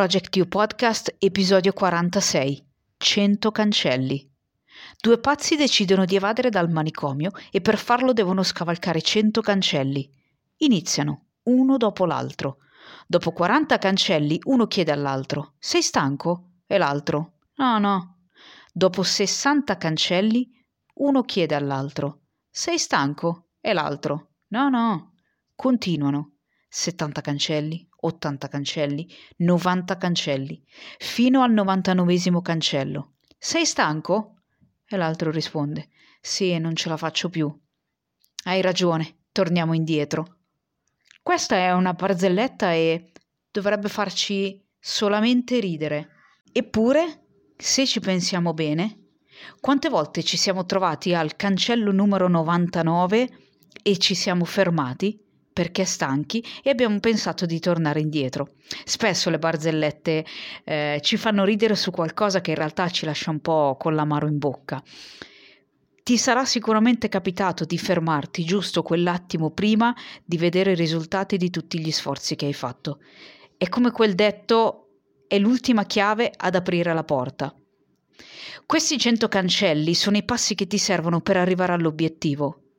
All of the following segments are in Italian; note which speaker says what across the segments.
Speaker 1: Project Q Podcast, episodio 46. 100 cancelli. Due pazzi decidono di evadere dal manicomio e per farlo devono scavalcare 100 cancelli. Iniziano, uno dopo l'altro. Dopo 40 cancelli, uno chiede all'altro: Sei stanco? E l'altro: No, no. Dopo 60 cancelli, uno chiede all'altro: Sei stanco? E l'altro: No, no. Continuano. 70 cancelli, 80 cancelli, 90 cancelli, fino al 99 cancello. Sei stanco? E l'altro risponde: Sì, non ce la faccio più. Hai ragione, torniamo indietro. Questa è una barzelletta e dovrebbe farci solamente ridere. Eppure, se ci pensiamo bene, quante volte ci siamo trovati al cancello numero 99 e ci siamo fermati? Perché stanchi e abbiamo pensato di tornare indietro. Spesso le barzellette eh, ci fanno ridere su qualcosa che in realtà ci lascia un po' con l'amaro in bocca. Ti sarà sicuramente capitato di fermarti giusto quell'attimo prima di vedere i risultati di tutti gli sforzi che hai fatto. È come quel detto è l'ultima chiave ad aprire la porta. Questi 100 cancelli sono i passi che ti servono per arrivare all'obiettivo,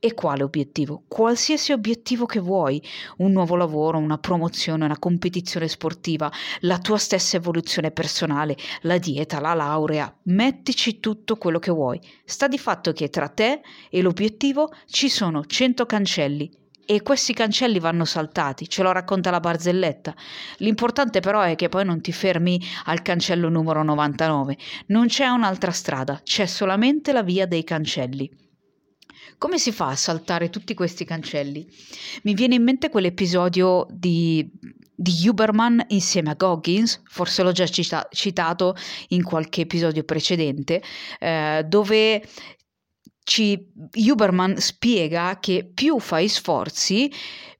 Speaker 1: e quale obiettivo? Qualsiasi obiettivo che vuoi, un nuovo lavoro, una promozione, una competizione sportiva, la tua stessa evoluzione personale, la dieta, la laurea, mettici tutto quello che vuoi. Sta di fatto che tra te e l'obiettivo ci sono 100 cancelli e questi cancelli vanno saltati, ce lo racconta la barzelletta. L'importante però è che poi non ti fermi al cancello numero 99, non c'è un'altra strada, c'è solamente la via dei cancelli. Come si fa a saltare tutti questi cancelli? Mi viene in mente quell'episodio di, di Huberman insieme a Goggins, forse l'ho già cita- citato in qualche episodio precedente, eh, dove ci, Huberman spiega che più fai sforzi,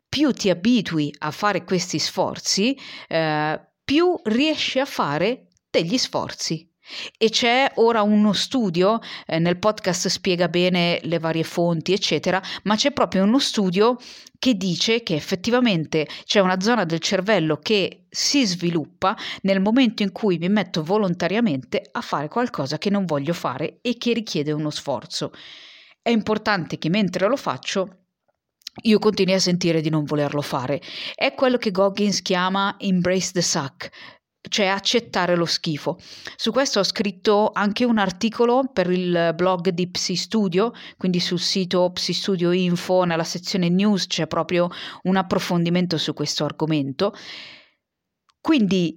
Speaker 1: più ti abitui a fare questi sforzi, eh, più riesci a fare degli sforzi. E c'è ora uno studio, eh, nel podcast spiega bene le varie fonti, eccetera, ma c'è proprio uno studio che dice che effettivamente c'è una zona del cervello che si sviluppa nel momento in cui mi metto volontariamente a fare qualcosa che non voglio fare e che richiede uno sforzo. È importante che mentre lo faccio io continui a sentire di non volerlo fare. È quello che Goggins chiama embrace the suck, cioè accettare lo schifo. Su questo ho scritto anche un articolo per il blog di Psi Studio, quindi sul sito Psi Studio Info, nella sezione news c'è proprio un approfondimento su questo argomento. Quindi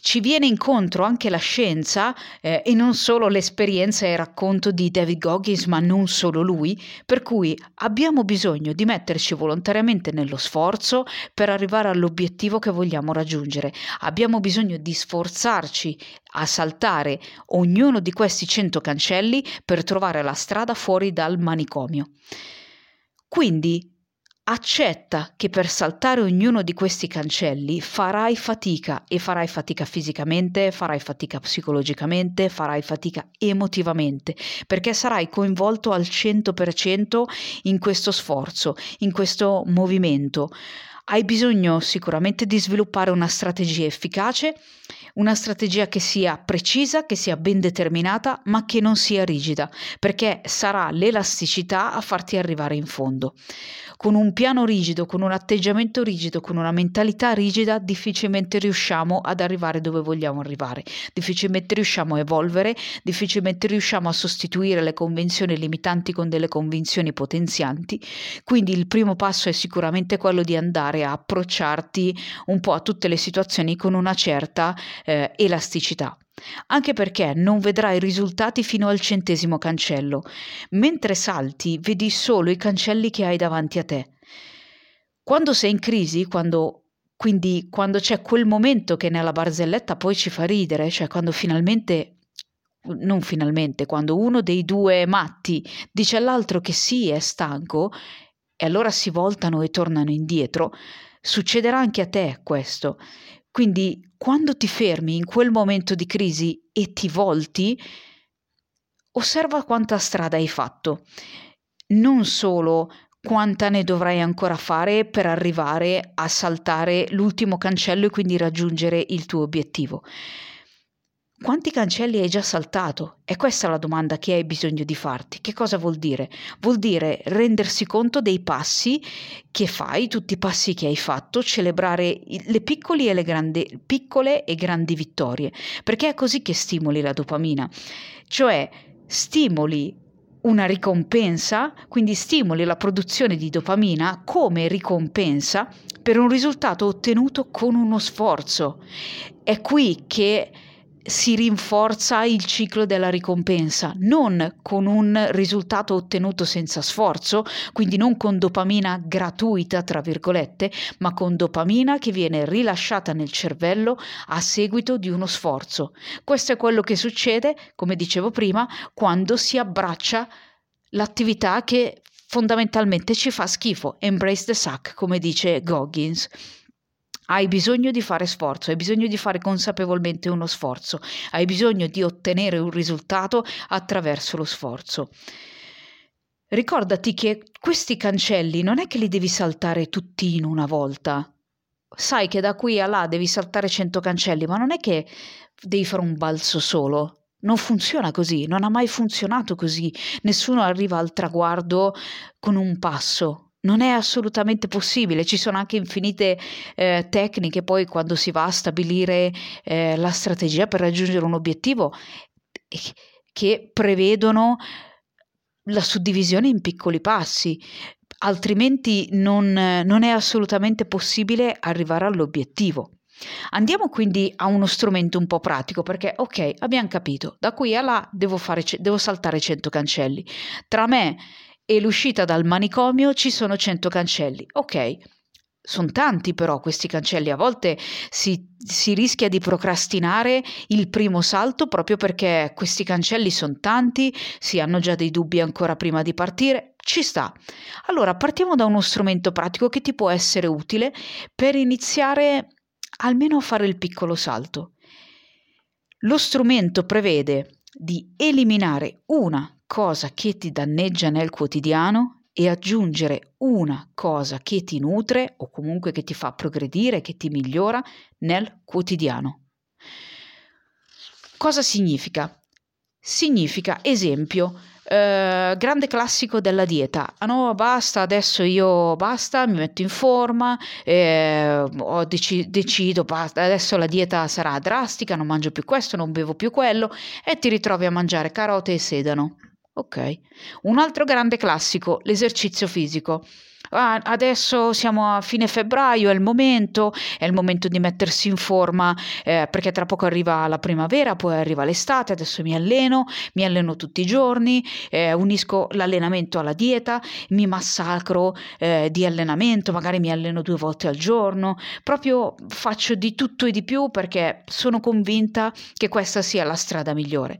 Speaker 1: ci viene incontro anche la scienza eh, e non solo l'esperienza e il racconto di David Goggins, ma non solo lui, per cui abbiamo bisogno di metterci volontariamente nello sforzo per arrivare all'obiettivo che vogliamo raggiungere. Abbiamo bisogno di sforzarci a saltare ognuno di questi 100 cancelli per trovare la strada fuori dal manicomio. Quindi accetta che per saltare ognuno di questi cancelli farai fatica e farai fatica fisicamente, farai fatica psicologicamente, farai fatica emotivamente, perché sarai coinvolto al 100% in questo sforzo, in questo movimento. Hai bisogno sicuramente di sviluppare una strategia efficace, una strategia che sia precisa, che sia ben determinata, ma che non sia rigida, perché sarà l'elasticità a farti arrivare in fondo con un piano rigido, con un atteggiamento rigido, con una mentalità rigida, difficilmente riusciamo ad arrivare dove vogliamo arrivare, difficilmente riusciamo a evolvere, difficilmente riusciamo a sostituire le convenzioni limitanti con delle convinzioni potenzianti. Quindi il primo passo è sicuramente quello di andare a approcciarti un po' a tutte le situazioni con una certa eh, elasticità anche perché non vedrai risultati fino al centesimo cancello. Mentre salti, vedi solo i cancelli che hai davanti a te. Quando sei in crisi, quando quindi quando c'è quel momento che nella barzelletta poi ci fa ridere, cioè quando finalmente non finalmente, quando uno dei due matti dice all'altro che sì, è stanco, e allora si voltano e tornano indietro, succederà anche a te questo. Quindi quando ti fermi in quel momento di crisi e ti volti, osserva quanta strada hai fatto. Non solo quanta ne dovrai ancora fare per arrivare a saltare l'ultimo cancello e quindi raggiungere il tuo obiettivo. Quanti cancelli hai già saltato? È questa la domanda che hai bisogno di farti. Che cosa vuol dire? Vuol dire rendersi conto dei passi che fai, tutti i passi che hai fatto, celebrare le e, le grandi, piccole e grandi vittorie, perché è così che stimoli la dopamina. Cioè stimoli una ricompensa, quindi stimoli la produzione di dopamina come ricompensa per un risultato ottenuto con uno sforzo. È qui che si rinforza il ciclo della ricompensa, non con un risultato ottenuto senza sforzo, quindi non con dopamina gratuita, tra virgolette, ma con dopamina che viene rilasciata nel cervello a seguito di uno sforzo. Questo è quello che succede, come dicevo prima, quando si abbraccia l'attività che fondamentalmente ci fa schifo. Embrace the suck, come dice Goggins. Hai bisogno di fare sforzo, hai bisogno di fare consapevolmente uno sforzo, hai bisogno di ottenere un risultato attraverso lo sforzo. Ricordati che questi cancelli non è che li devi saltare tutti in una volta. Sai che da qui a là devi saltare 100 cancelli, ma non è che devi fare un balzo solo. Non funziona così, non ha mai funzionato così. Nessuno arriva al traguardo con un passo, non è assolutamente possibile, ci sono anche infinite eh, tecniche poi quando si va a stabilire eh, la strategia per raggiungere un obiettivo che prevedono la suddivisione in piccoli passi, altrimenti non, non è assolutamente possibile arrivare all'obiettivo. Andiamo quindi a uno strumento un po' pratico perché, ok, abbiamo capito, da qui a là devo, fare, devo saltare 100 cancelli. Tra me e l'uscita dal manicomio ci sono 100 cancelli. Ok, sono tanti però questi cancelli, a volte si, si, rischia di procrastinare il primo salto proprio perché questi cancelli sono tanti, si hanno già dei dubbi ancora prima di partire, ci sta. Allora partiamo da uno strumento pratico che ti può essere utile per iniziare almeno a fare il piccolo salto. Lo strumento prevede di eliminare una cosa che ti danneggia nel quotidiano e aggiungere una cosa che ti nutre o comunque che ti fa progredire, che ti migliora nel quotidiano. Cosa significa? Significa, esempio, eh, grande classico della dieta. Ah no, basta, adesso io basta, mi metto in forma, eh, dec- decido, basta, adesso la dieta sarà drastica, non mangio più questo, non bevo più quello e ti ritrovi a mangiare carote e sedano. Ok. Un altro grande classico, l'esercizio fisico. Adesso siamo a fine febbraio, è il momento, è il momento di mettersi in forma eh, perché tra poco arriva la primavera, poi arriva l'estate, adesso mi alleno, mi alleno tutti i giorni, eh, unisco l'allenamento alla dieta, mi massacro eh, di allenamento, magari mi alleno due volte al giorno, proprio faccio di tutto e di più perché sono convinta che questa sia la strada migliore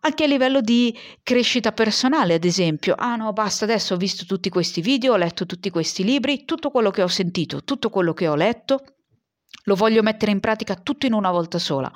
Speaker 1: anche a livello di crescita personale, ad esempio. Ah no, basta, adesso ho visto tutti questi video, ho letto tutti questi libri, tutto quello che ho sentito, tutto quello che ho letto, lo voglio mettere in pratica tutto in una volta sola.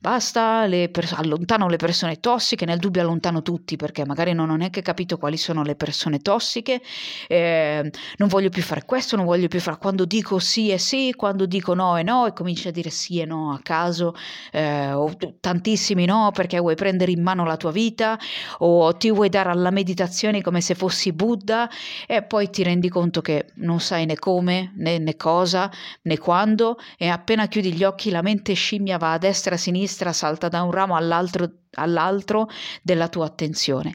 Speaker 1: Basta, le pers- allontano le persone tossiche, nel dubbio allontano tutti perché magari non ho neanche capito quali sono le persone tossiche. Eh, non voglio più fare questo, non voglio più fare quando dico sì e sì, quando dico no e no e cominci a dire sì e no a caso, eh, o tantissimi no perché vuoi prendere in mano la tua vita o ti vuoi dare alla meditazione come se fossi Buddha e poi ti rendi conto che non sai né come né, né cosa né quando e appena chiudi gli occhi la mente scimmia va a destra a sinistra, salta da un ramo all'altro, all'altro della tua attenzione.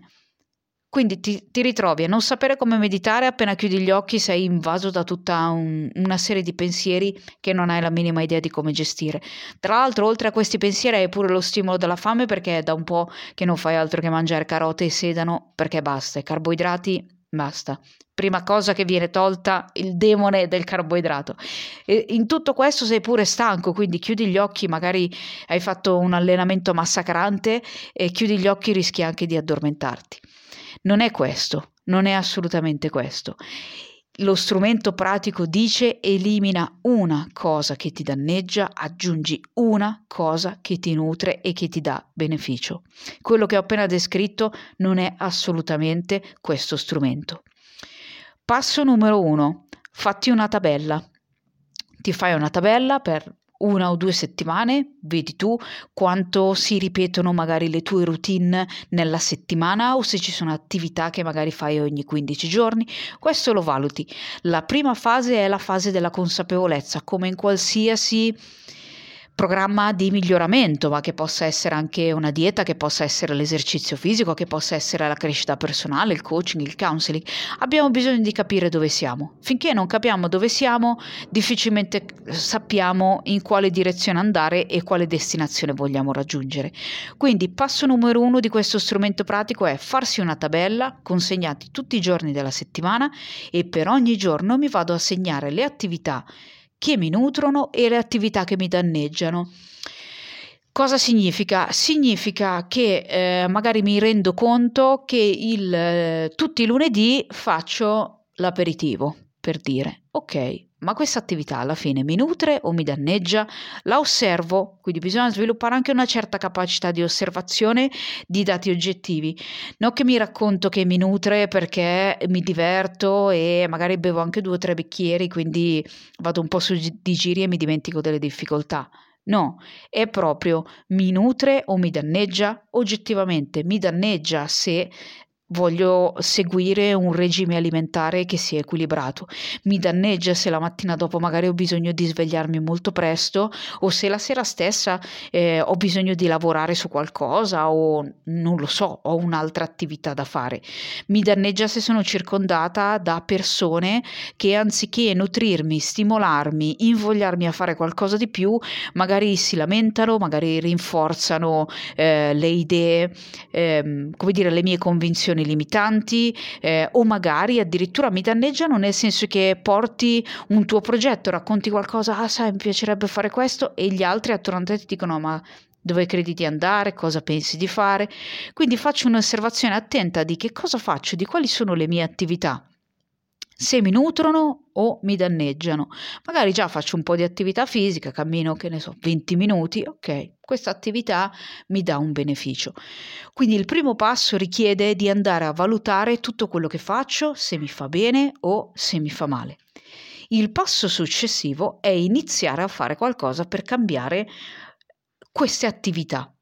Speaker 1: Quindi ti, ti, ritrovi a non sapere come meditare, appena chiudi gli occhi sei invaso da tutta un, una serie di pensieri che non hai la minima idea di come gestire. Tra l'altro, oltre a questi pensieri hai pure lo stimolo della fame perché è da un po' che non fai altro che mangiare carote e sedano perché basta, i carboidrati basta. Prima cosa che viene tolta il demone del carboidrato. E in tutto questo sei pure stanco, quindi chiudi gli occhi, magari hai fatto un allenamento massacrante e chiudi gli occhi rischi anche di addormentarti. Non è questo, non è assolutamente questo. Lo strumento pratico dice elimina una cosa che ti danneggia, aggiungi una cosa che ti nutre e che ti dà beneficio. Quello che ho appena descritto non è assolutamente questo strumento. Passo numero uno, fatti una tabella. Ti fai una tabella per una o due settimane, vedi tu quanto si ripetono magari le tue routine nella settimana o se ci sono attività che magari fai ogni 15 giorni, questo lo valuti. La prima fase è la fase della consapevolezza, come in qualsiasi programma di miglioramento, ma che possa essere anche una dieta, che possa essere l'esercizio fisico, che possa essere la crescita personale, il coaching, il counseling. Abbiamo bisogno di capire dove siamo. Finché non capiamo dove siamo, difficilmente sappiamo in quale direzione andare e quale destinazione vogliamo raggiungere. Quindi passo numero uno di questo strumento pratico è farsi una tabella consegnati tutti i giorni della settimana e per ogni giorno mi vado a segnare le attività che mi nutrono e le attività che mi danneggiano. Cosa significa? Significa che eh, magari mi rendo conto che il, eh, tutti i lunedì faccio l'aperitivo, per dire, ok, ma questa attività alla fine mi nutre o mi danneggia? La osservo, quindi bisogna sviluppare anche una certa capacità di osservazione di dati oggettivi. Non che mi racconto che mi nutre perché mi diverto e magari bevo anche due o tre bicchieri, quindi vado un po' su di giri e mi dimentico delle difficoltà. No, è proprio mi nutre o mi danneggia? Oggettivamente mi danneggia se voglio seguire un regime alimentare che sia equilibrato. Mi danneggia se la mattina dopo magari ho bisogno di svegliarmi molto presto o se la sera stessa eh, ho bisogno di lavorare su qualcosa o non lo so, ho un'altra attività da fare. Mi danneggia se sono circondata da persone che anziché nutrirmi, stimolarmi, invogliarmi a fare qualcosa di più, magari si lamentano, magari rinforzano eh, le idee, eh, come dire, le mie convinzioni condizioni limitanti eh, o magari addirittura mi danneggiano nel senso che porti un tuo progetto, racconti qualcosa, ah sai mi piacerebbe fare questo e gli altri attorno a te ti dicono ma dove credi di andare, cosa pensi di fare. Quindi faccio un'osservazione attenta di che cosa faccio, di quali sono le mie attività se mi nutrono o mi danneggiano. Magari già faccio un po' di attività fisica, cammino, che ne so, 20 minuti, ok, questa attività mi dà un beneficio. Quindi il primo passo richiede di andare a valutare tutto quello che faccio, se mi fa bene o se mi fa male. Il passo successivo è iniziare a fare qualcosa per cambiare queste attività.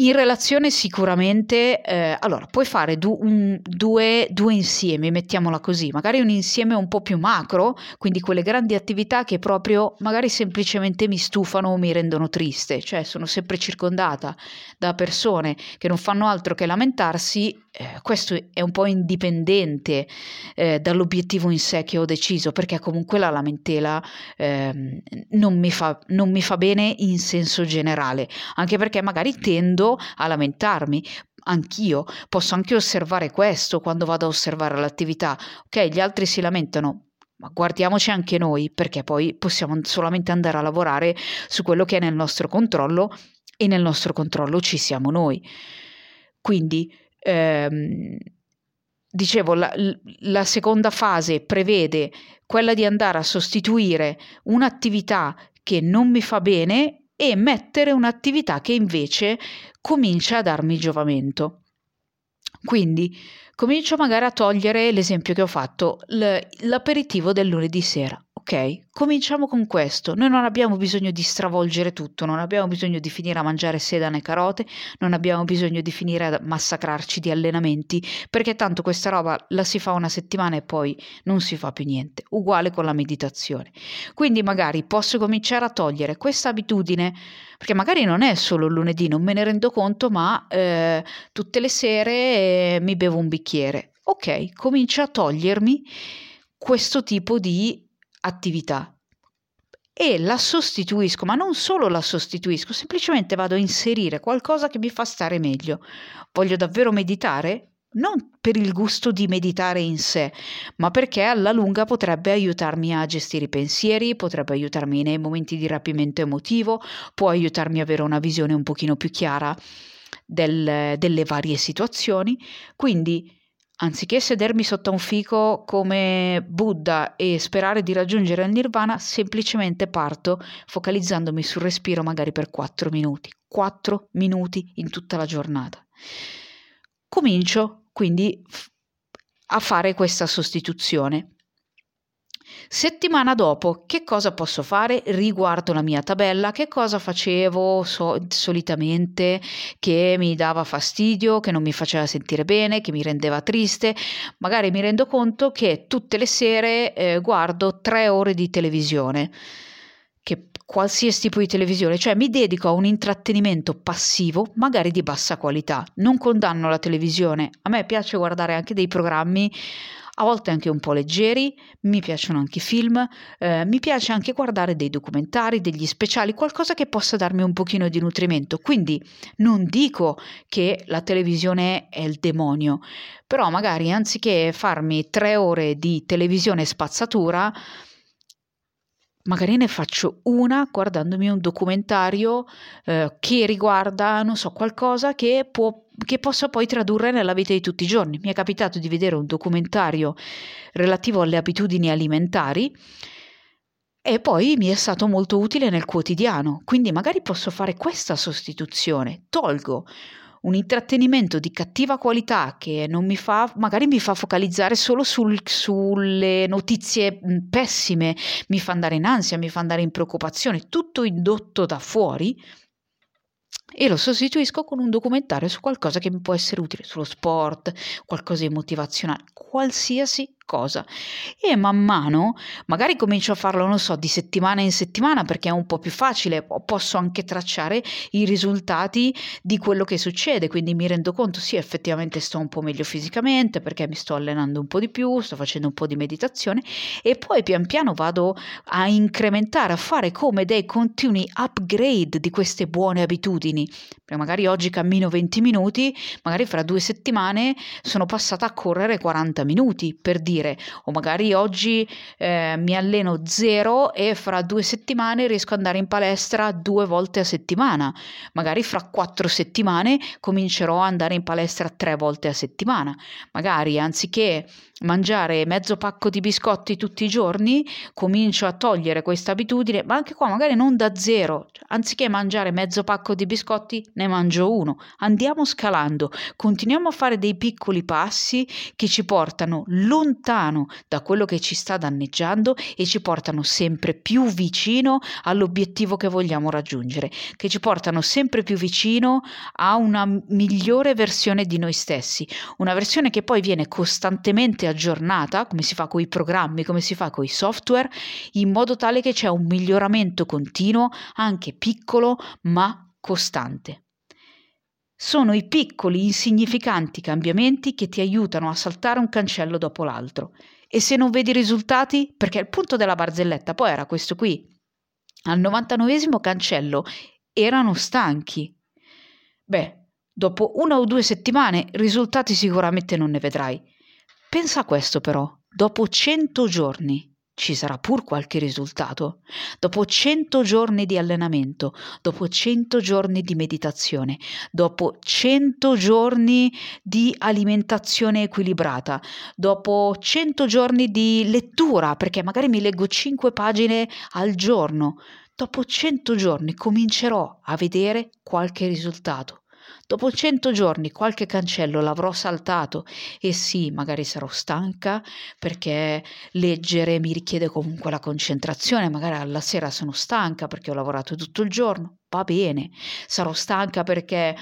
Speaker 1: In relazione sicuramente, eh, allora puoi fare du- un, due, due, insiemi, mettiamola così, magari un insieme un po' più macro, quindi quelle grandi attività che proprio magari semplicemente mi stufano o mi rendono triste, cioè sono sempre circondata da persone che non fanno altro che lamentarsi, eh, questo è un po' indipendente eh, dall'obiettivo in sé che ho deciso, perché comunque la lamentela ehm, non mi, fa, non mi fa bene in senso generale, anche perché magari tendo a lamentarmi. Anch'io posso anche osservare questo quando vado a osservare l'attività. Ok, gli altri si lamentano, ma guardiamoci anche noi, perché poi possiamo solamente andare a lavorare su quello che è nel nostro controllo e nel nostro controllo ci siamo noi. Quindi, ehm, dicevo, la, la seconda fase prevede quella di andare a sostituire un'attività che non mi fa bene e mettere un'attività che invece comincia a darmi giovamento. Quindi comincio magari a togliere l'esempio che ho fatto, l'aperitivo del lunedì sera. Ok, cominciamo con questo. Noi non abbiamo bisogno di stravolgere tutto, non abbiamo bisogno di finire a mangiare sedane e carote, non abbiamo bisogno di finire a massacrarci di allenamenti, perché tanto questa roba la si fa una settimana e poi non si fa più niente. Uguale con la meditazione. Quindi magari posso cominciare a togliere questa abitudine, perché magari non è solo il lunedì, non me ne rendo conto, ma eh, tutte le sere eh, mi bevo un bicchiere. Ok, comincio a togliermi questo tipo di attività e la sostituisco, ma non solo la sostituisco, semplicemente vado a inserire qualcosa che mi fa stare meglio. Voglio davvero meditare? Non per il gusto di meditare in sé, ma perché alla lunga potrebbe aiutarmi a gestire i pensieri, potrebbe aiutarmi nei momenti di rapimento emotivo, può aiutarmi a avere una visione un pochino più chiara del, delle varie situazioni. Quindi Anziché sedermi sotto un fico come Buddha e sperare di raggiungere il nirvana, semplicemente parto focalizzandomi sul respiro magari per 4 minuti. 4 minuti in tutta la giornata. Comincio quindi a fare questa sostituzione. Settimana dopo, che cosa posso fare? Riguardo la mia tabella, che cosa facevo so- solitamente che mi dava fastidio, che non mi faceva sentire bene, che mi rendeva triste. Magari mi rendo conto che tutte le sere eh, guardo tre ore di televisione qualsiasi tipo di televisione, cioè mi dedico a un intrattenimento passivo, magari di bassa qualità. Non condanno la televisione, a me piace guardare anche dei programmi a volte anche un po' leggeri, mi piacciono anche i film, eh, mi piace anche guardare dei documentari, degli speciali, qualcosa che possa darmi un pochino di nutrimento. Quindi non dico che la televisione è il demonio, però magari anziché farmi tre ore di televisione spazzatura, magari ne faccio una guardandomi un documentario eh, che riguarda, non so, qualcosa che, può, che possa poi tradurre nella vita di tutti i giorni. Mi è capitato di vedere un documentario relativo alle abitudini alimentari e poi mi è stato molto utile nel quotidiano, quindi magari posso fare questa sostituzione, tolgo un intrattenimento di cattiva qualità che non mi fa, magari mi fa focalizzare solo sul, sulle notizie pessime, mi fa andare in ansia, mi fa andare in preoccupazione, tutto indotto da fuori e lo sostituisco con un documentario su qualcosa che mi può essere utile, sullo sport, qualcosa di motivazionale, qualsiasi cosa. E man mano, magari comincio a farlo, non so, di settimana in settimana perché è un po' più facile, posso anche tracciare i risultati di quello che succede, quindi mi rendo conto, sì, effettivamente sto un po' meglio fisicamente perché mi sto allenando un po' di più, sto facendo un po' di meditazione e poi pian piano vado a incrementare, a fare come dei continui upgrade di queste buone abitudini. Perché magari oggi cammino 20 minuti, magari fra due settimane sono passata a correre 40 minuti per dire dire, o magari oggi eh, mi alleno zero e fra due settimane riesco ad andare in palestra due volte a settimana, magari fra quattro settimane comincerò ad andare in palestra tre volte a settimana, magari anziché mangiare mezzo pacco di biscotti tutti i giorni, comincio a togliere questa abitudine, ma anche qua magari non da zero, anziché mangiare mezzo pacco di biscotti ne mangio uno. Andiamo scalando, continuiamo a fare dei piccoli passi che ci portano lontano da quello che ci sta danneggiando e ci portano sempre più vicino all'obiettivo che vogliamo raggiungere, che ci portano sempre più vicino a una migliore versione di noi stessi, una versione che poi viene costantemente aggiornata, come si fa con i programmi, come si fa con i software, in modo tale che c'è un miglioramento continuo, anche piccolo, ma costante. Sono i piccoli, insignificanti cambiamenti che ti aiutano a saltare un cancello dopo l'altro. E se non vedi risultati, perché il punto della barzelletta poi era questo qui. Al 99 cancello erano stanchi. Beh, dopo una o due settimane risultati sicuramente non ne vedrai. Pensa a questo però, dopo cento giorni ci sarà pur qualche risultato. Dopo cento giorni di allenamento, dopo cento giorni di meditazione, dopo cento giorni di alimentazione equilibrata, dopo cento giorni di lettura, perché magari mi leggo cinque pagine al giorno, dopo cento giorni comincerò a vedere qualche risultato. Dopo cento giorni qualche cancello l'avrò saltato e sì, magari sarò stanca perché leggere mi richiede comunque la concentrazione, magari alla sera sono stanca perché ho lavorato tutto il giorno, va bene, sarò stanca perché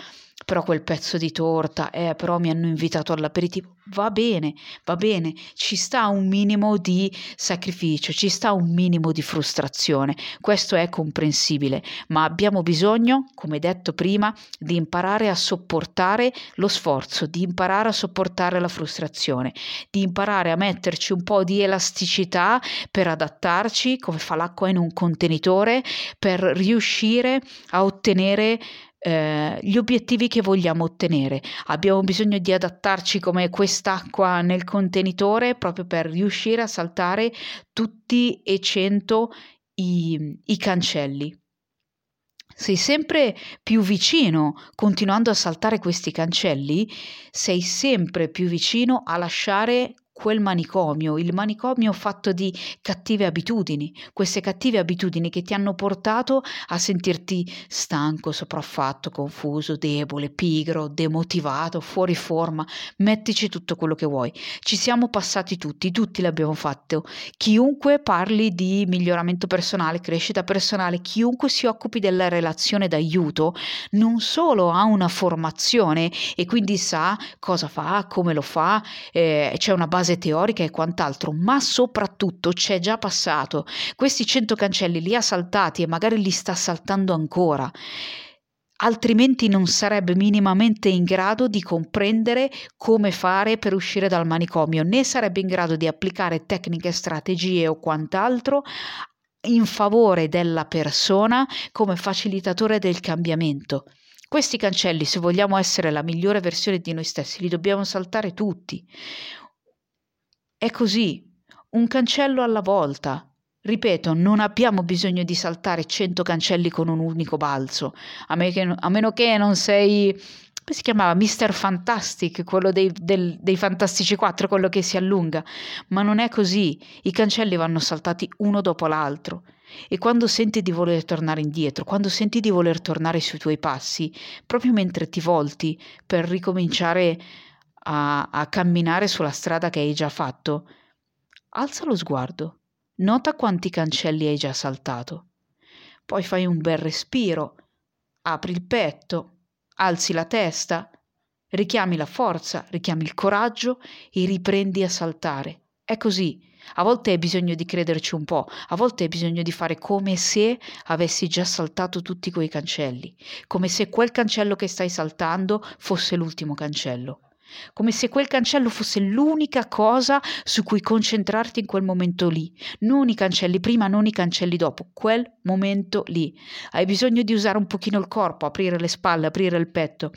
Speaker 1: però quel pezzo di torta, eh, però mi hanno invitato all'aperitivo, va bene, va bene, ci sta un minimo di sacrificio, ci sta un minimo di frustrazione, questo è comprensibile, ma abbiamo bisogno, come detto prima, di imparare a sopportare lo sforzo, di imparare a sopportare la frustrazione, di imparare a metterci un po' di elasticità per adattarci, come fa l'acqua in un contenitore, per riuscire a ottenere eh, gli obiettivi che vogliamo ottenere. Abbiamo bisogno di adattarci come quest'acqua nel contenitore proprio per riuscire a saltare tutti e cento i, i cancelli. Sei sempre più vicino, continuando a saltare questi cancelli, sei sempre più vicino a lasciare quel manicomio, il manicomio fatto di cattive abitudini, queste cattive abitudini che ti hanno portato a sentirti stanco, sopraffatto, confuso, debole, pigro, demotivato, fuori forma, mettici tutto quello che vuoi. Ci siamo passati tutti, tutti l'abbiamo fatto. Chiunque parli di miglioramento personale, crescita personale, chiunque si occupi della relazione d'aiuto, non solo ha una formazione e quindi sa cosa fa, come lo fa, eh, c'è una base base teorica e quant'altro, ma soprattutto c'è già passato. Questi 100 cancelli li ha saltati e magari li sta saltando ancora altrimenti non sarebbe minimamente in grado di comprendere come fare per uscire dal manicomio, né sarebbe in grado di applicare tecniche, strategie o quant'altro in favore della persona come facilitatore del cambiamento. Questi cancelli, se vogliamo essere la migliore versione di noi stessi, li dobbiamo saltare tutti. È così, un cancello alla volta. Ripeto, non abbiamo bisogno di saltare cento cancelli con un unico balzo, a, me che, a meno che non sei come si chiamava? Mr. Fantastic, quello dei, del, dei, Fantastici 4, quello che si allunga. Ma non è così, i cancelli vanno saltati uno dopo l'altro. E quando senti di voler tornare indietro, quando senti di voler tornare sui tuoi passi, proprio mentre ti volti per ricominciare a, a camminare sulla strada che hai già fatto, alza lo sguardo, nota quanti cancelli hai già saltato. Poi fai un bel respiro, apri il petto, alzi la testa, richiami la forza, richiami il coraggio e riprendi a saltare. È così. A volte hai bisogno di crederci un po', a volte hai bisogno di fare come se avessi già saltato tutti quei cancelli, come se quel cancello che stai saltando fosse l'ultimo cancello come se quel cancello fosse l'unica cosa su cui concentrarti in quel momento lì. Non i cancelli prima, non i cancelli dopo, quel momento lì. Hai bisogno di usare un pochino il corpo, aprire le spalle, aprire il petto,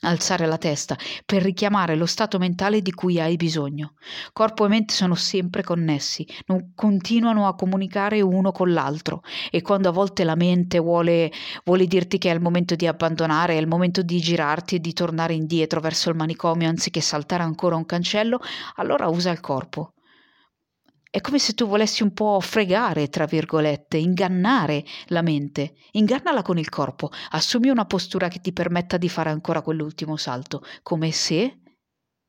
Speaker 1: alzare la testa per richiamare lo stato mentale di cui hai bisogno. Corpo e mente sono sempre connessi, continuano a comunicare uno con l'altro e quando a volte la mente vuole, vuole dirti che è il momento di abbandonare, è il momento di girarti e di tornare indietro verso il manicomio anziché saltare ancora un cancello, allora usa il corpo. È come se tu volessi un po' fregare, tra virgolette, ingannare la mente. Ingannala con il corpo, assumi una postura che ti permetta di fare ancora quell'ultimo salto, come se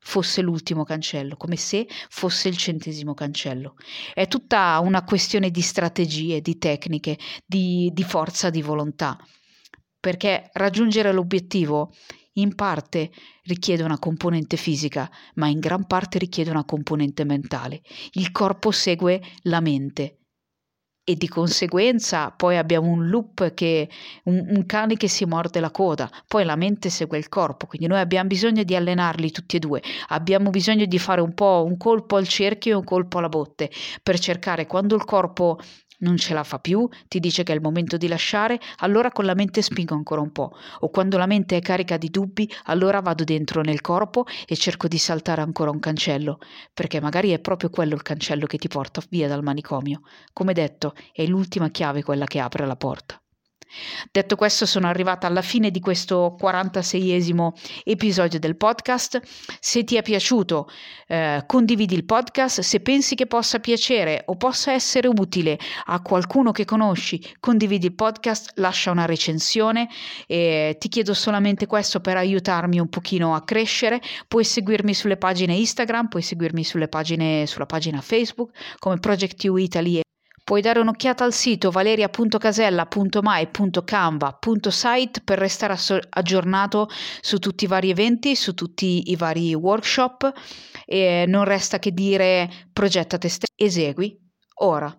Speaker 1: fosse l'ultimo cancello, come se fosse il centesimo cancello. È tutta una questione di strategie, di tecniche, di, di forza di volontà. Perché raggiungere l'obiettivo in parte richiede una componente fisica, ma in gran parte richiede una componente mentale. Il corpo segue la mente e di conseguenza poi abbiamo un loop che un, un, cane che si morde la coda, poi la mente segue il corpo, quindi noi abbiamo bisogno di allenarli tutti e due, abbiamo bisogno di fare un po' un colpo al cerchio e un colpo alla botte per cercare quando il corpo non ce la fa più, ti dice che è il momento di lasciare, allora con la mente spingo ancora un po', o quando la mente è carica di dubbi, allora vado dentro nel corpo e cerco di saltare ancora un cancello, perché magari è proprio quello il cancello che ti porta via dal manicomio. Come detto, è l'ultima chiave quella che apre la porta. Detto questo, sono arrivata alla fine di questo 46esimo episodio del podcast. Se ti è piaciuto, eh, condividi il podcast. Se pensi che possa piacere o possa essere utile a qualcuno che conosci, condividi il podcast, lascia una recensione. E ti chiedo solamente questo per aiutarmi un pochino a crescere. Puoi seguirmi sulle pagine Instagram, puoi seguirmi sulle pagine, sulla pagina Facebook come Project You Italy Puoi dare un'occhiata al sito valeria.casella.mai.canva.site per restare aggiornato su tutti i vari eventi, su tutti i vari workshop e non resta che dire progetta te stesso, esegui ora.